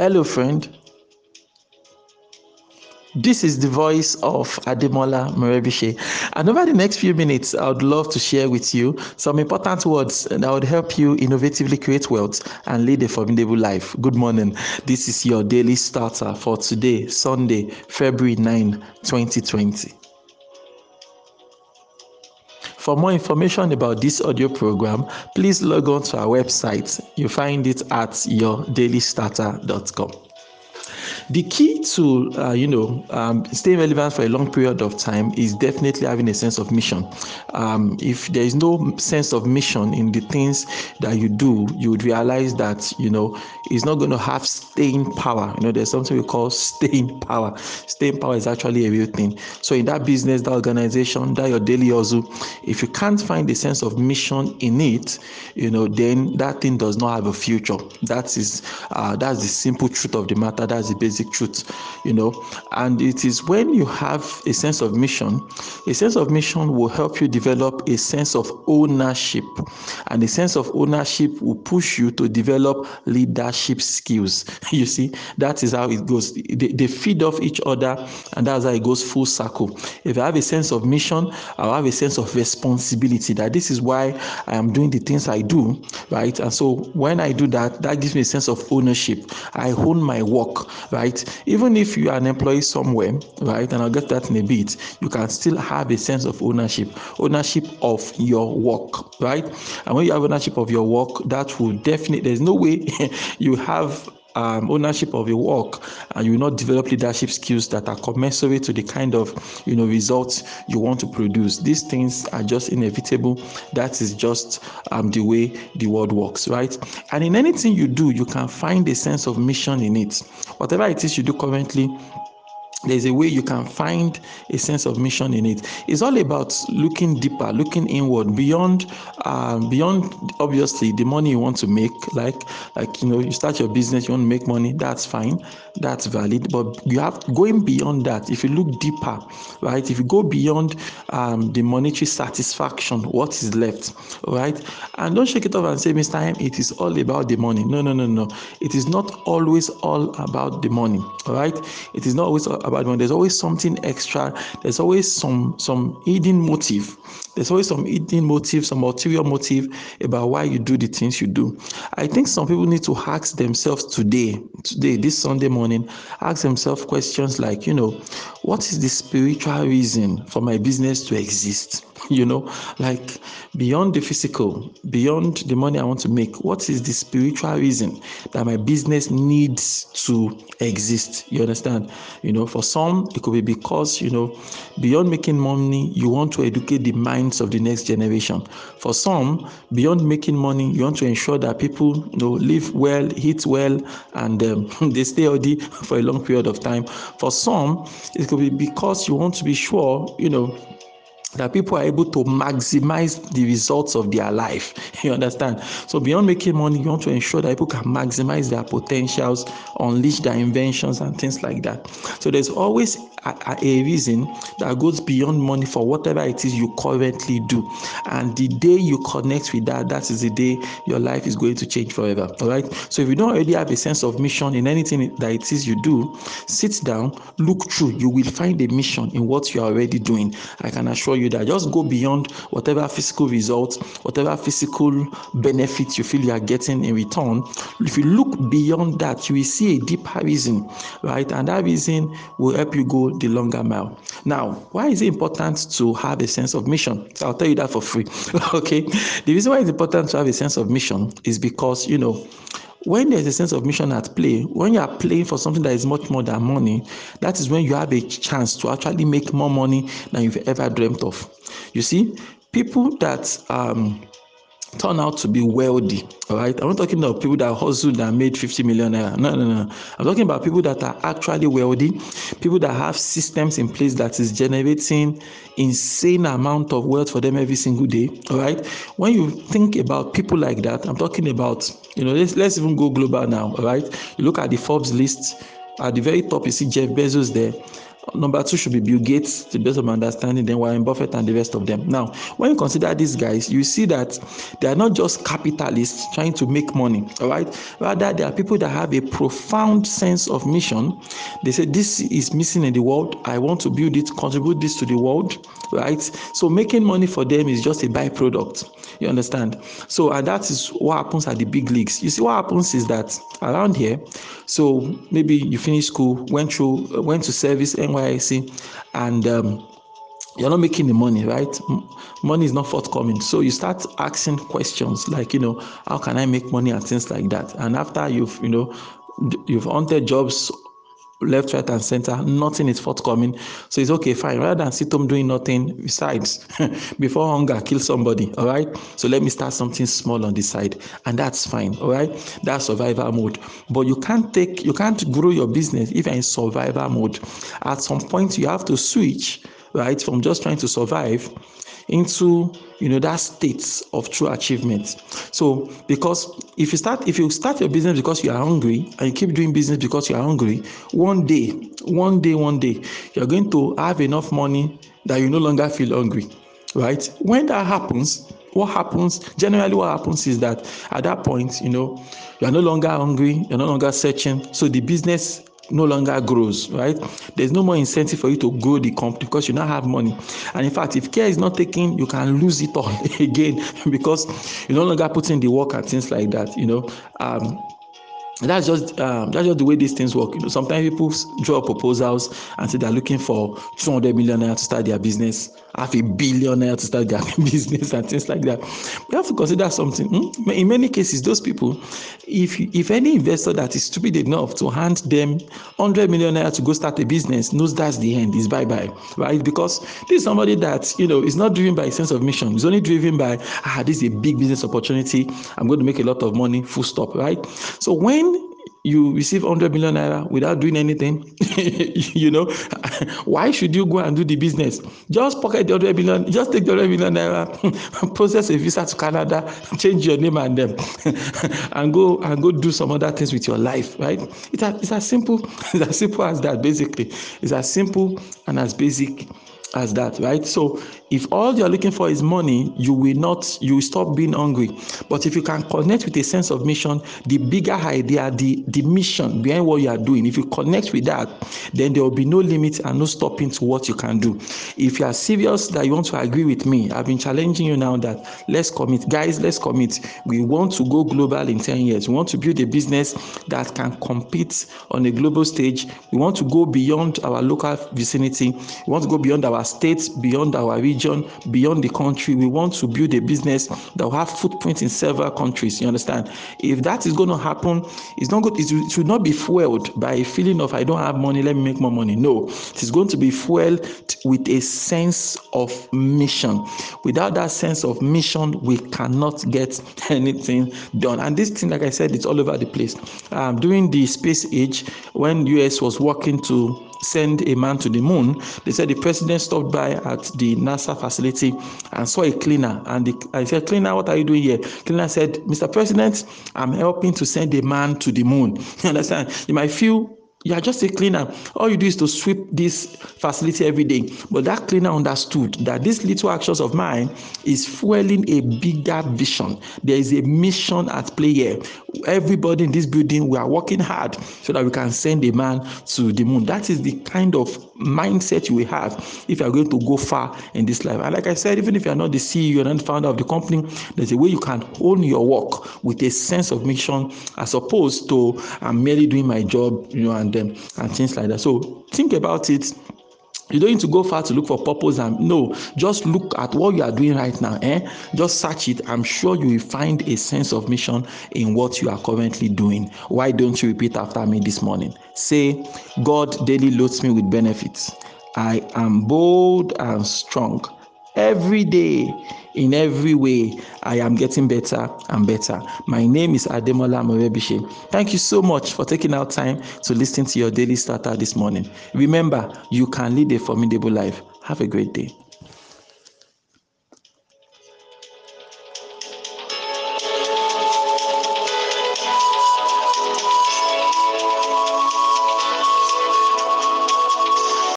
Hello, friend. This is the voice of Ademola Merebishe. And over the next few minutes, I would love to share with you some important words that would help you innovatively create wealth and lead a formidable life. Good morning. This is your daily starter for today, Sunday, February 9, 2020. For more information about this audio program, please log on to our website. You find it at yourdailystarter.com the key to uh, you know um, staying relevant for a long period of time is definitely having a sense of mission. Um, if there is no sense of mission in the things that you do you would realize that you know it's not going to have staying power. You know there's something we call staying power. Staying power is actually a real thing. So in that business that organization that your daily hustle if you can't find a sense of mission in it you know then that thing does not have a future. That is uh, that's the simple truth of the matter. That's the basic truth you know. And it is when you have a sense of mission a sense of mission will help you develop a sense of ownership. And a sense of ownership will push you to develop leadership skills. You see that is how it goes. They, they feed off each other and that's how it goes full circle. If i have a sense of mission i have a sense of responsibility that this is why i am doing the things i do right? And so when i do that that gives me a sense of ownership. I own my work right even if you are an employee somewhere right and i'll get that in a bit you can still have a sense of ownership ownership of your work right? And when you have ownership of your work that will definitely there's no way you have um, ownership of your work and you will not develop leadership skills that are commensurate to the kind of you know results you want to produce. These things are just inevitable. That is just um, the way the world works right? And in anything you do you can find a sense of mission in it. Whatever it is you do currently there's a way you can find a sense of mission in it. It's all about looking deeper looking inward beyond uh, beyond obviously the money you want to make like like you know you start your business you want to make money that's fine that's valid but you have going beyond that if you look deeper right if you go beyond um, the monetary satisfaction what is left right and don't shake it off and say mr m it is all about the money. No no no no. It is not always all about the money right? It is not always about money. There's always something extra. There's always some some hidden motive. There's always some hidden motive some ulterior motive about why you do the things you do. I think some people need to ask themselves today today this sunday morning ask themselves questions like you know what is the spiritual reason for my business to exist you know like beyond the physical beyond the money i want to make what is the spiritual reason that my business needs to exist? You understand? You know for some it could be because you know beyond making money you want to educate the minds of the next generation. For some beyond making money you want to ensure that people you know live well eat well and um, they stay healthy for a long period of time. For some it could be because you want to be sure you know that people are able to maximize the results of their life. You understand? So beyond making money, you want to ensure that people can maximize their potentials, unleash their inventions, and things like that. So there's always a, a reason that goes beyond money for whatever it is you currently do. And the day you connect with that, that is the day your life is going to change forever. All right. So if you don't already have a sense of mission in anything that it is you do, sit down, look through. You will find a mission in what you are already doing. I can assure you that. Just go beyond whatever physical results, whatever physical benefits you feel you are getting in return. If you look beyond that, you will see a deeper reason, right? And that reason will help you go the longer mile. Now, why is it important to have a sense of mission? So I'll tell you that for free. okay. The reason why it's important to have a sense of mission is because, you know, when there's a sense of mission at play, when you are playing for something that is much more than money, that is when you have a chance to actually make more money than you've ever dreamt of. You see, people that um, turn out to be wealthy. All right. I'm not talking about people that hustled and made 50 million. No, no, no. I'm talking about people that are actually wealthy, people that have systems in place that is generating insane amount of wealth for them every single day. All right. When you think about people like that, I'm talking about, you know, let's let's even go global now. All right. You look at the Forbes list. At the very top, you see Jeff Bezos there. Number two should be Bill Gates, to the best of my understanding, then Warren Buffett and the rest of them. Now, when you consider these guys, you see that they are not just capitalists trying to make money, all right? Rather, they are people that have a profound sense of mission. They say, This is missing in the world. I want to build it, contribute this to the world, right? So, making money for them is just a byproduct. You understand? So, and that is what happens at the big leagues. You see, what happens is that around here, so maybe you finish school, went through, went to service, NYSC, and um, you're not making the money, right? Money is not forthcoming. So you start asking questions like, you know, how can I make money and things like that. And after you've, you know, you've hunted jobs left, right, and center, nothing is forthcoming. So it's okay, fine. Rather than sit home doing nothing, besides, before hunger kill somebody, all right? So let me start something small on the side, and that's fine, all right? That's survival mode. But you can't take, you can't grow your business if you're in survival mode. At some point, you have to switch, right, from just trying to survive into you know that state of true achievement. So because if you start if you start your business because you are hungry and you keep doing business because you are hungry one day one day one day you're going to have enough money that you no longer feel hungry right? When that happens what happens generally what happens is that at that point you know you are no longer hungry you're no longer searching. So the business no longer grows, right? There's no more incentive for you to grow the company because you now have money. And in fact, if care is not taken, you can lose it all again because you're no longer put in the work and things like that, you know. Um, that's just um, that's just the way these things work. You know, sometimes people draw proposals and say they're looking for 200 million naira to start their business, half a billion naira to start their business, and things like that. We have to consider something. Hmm? In many cases, those people, if if any investor that is stupid enough to hand them 100 million naira to go start a business knows that's the end, is bye bye, right? Because this is somebody that you know is not driven by a sense of mission. It's only driven by ah, this is a big business opportunity. I'm going to make a lot of money. Full stop, right? So when you receive 100 million naira without doing anything you know? Why should you go and do the business? Just pocket the 100 million just take the 100 million naira process a visa to canada change your name and them um, and go and go do some other things with your life right? It's as, it's as simple it's as simple as that basically. It's as simple and as basic as that right? So if all you're looking for is money you will not you will stop being hungry. But if you can connect with a sense of mission the bigger idea the the mission behind what you are doing if you connect with that then there will be no limit and no stopping to what you can do. If you are serious that you want to agree with me i've been challenging you now that let's commit. Guys let's commit. We want to go global in 10 years. We want to build a business that can compete on a global stage. We want to go beyond our local vicinity. We want to go beyond our state beyond our region region, beyond the country. We want to build a business that will have footprint in several countries. You understand? If that is going to happen, it's not good. It should not be fueled by a feeling of I don't have money. Let me make more money. No, it is going to be fueled with a sense of mission. Without that sense of mission, we cannot get anything done. And this thing, like I said, it's all over the place. Um, during the space age, when US was working to send a man to the moon, they said the president stopped by at the NASA facility and saw a cleaner. And the, I said, Cleaner, what are you doing here? Cleaner said, Mr. President, I'm helping to send a man to the moon. You understand? You might feel you are just a cleaner. All you do is to sweep this facility every day. But that cleaner understood that these little actions of mine is fueling a bigger vision. There is a mission at play here. Everybody in this building, we are working hard so that we can send a man to the moon. That is the kind of mindset you will have if you are going to go far in this life. And like I said, even if you are not the CEO and founder of the company, there's a way you can own your work with a sense of mission as opposed to I'm merely doing my job, you know, and them and things like that. So think about it. You don't need to go far to look for purpose and no just look at what you are doing right now eh? Just search it. I'm sure you will find a sense of mission in what you are currently doing. Why don't you repeat after me this morning? Say god daily loads me with benefits. I am bold and strong every day in every way i am getting better and better. My name is ademola morebishe thank you so much for taking out time to listen to your daily starter this morning. Remember you can lead a formidable life. Have a great day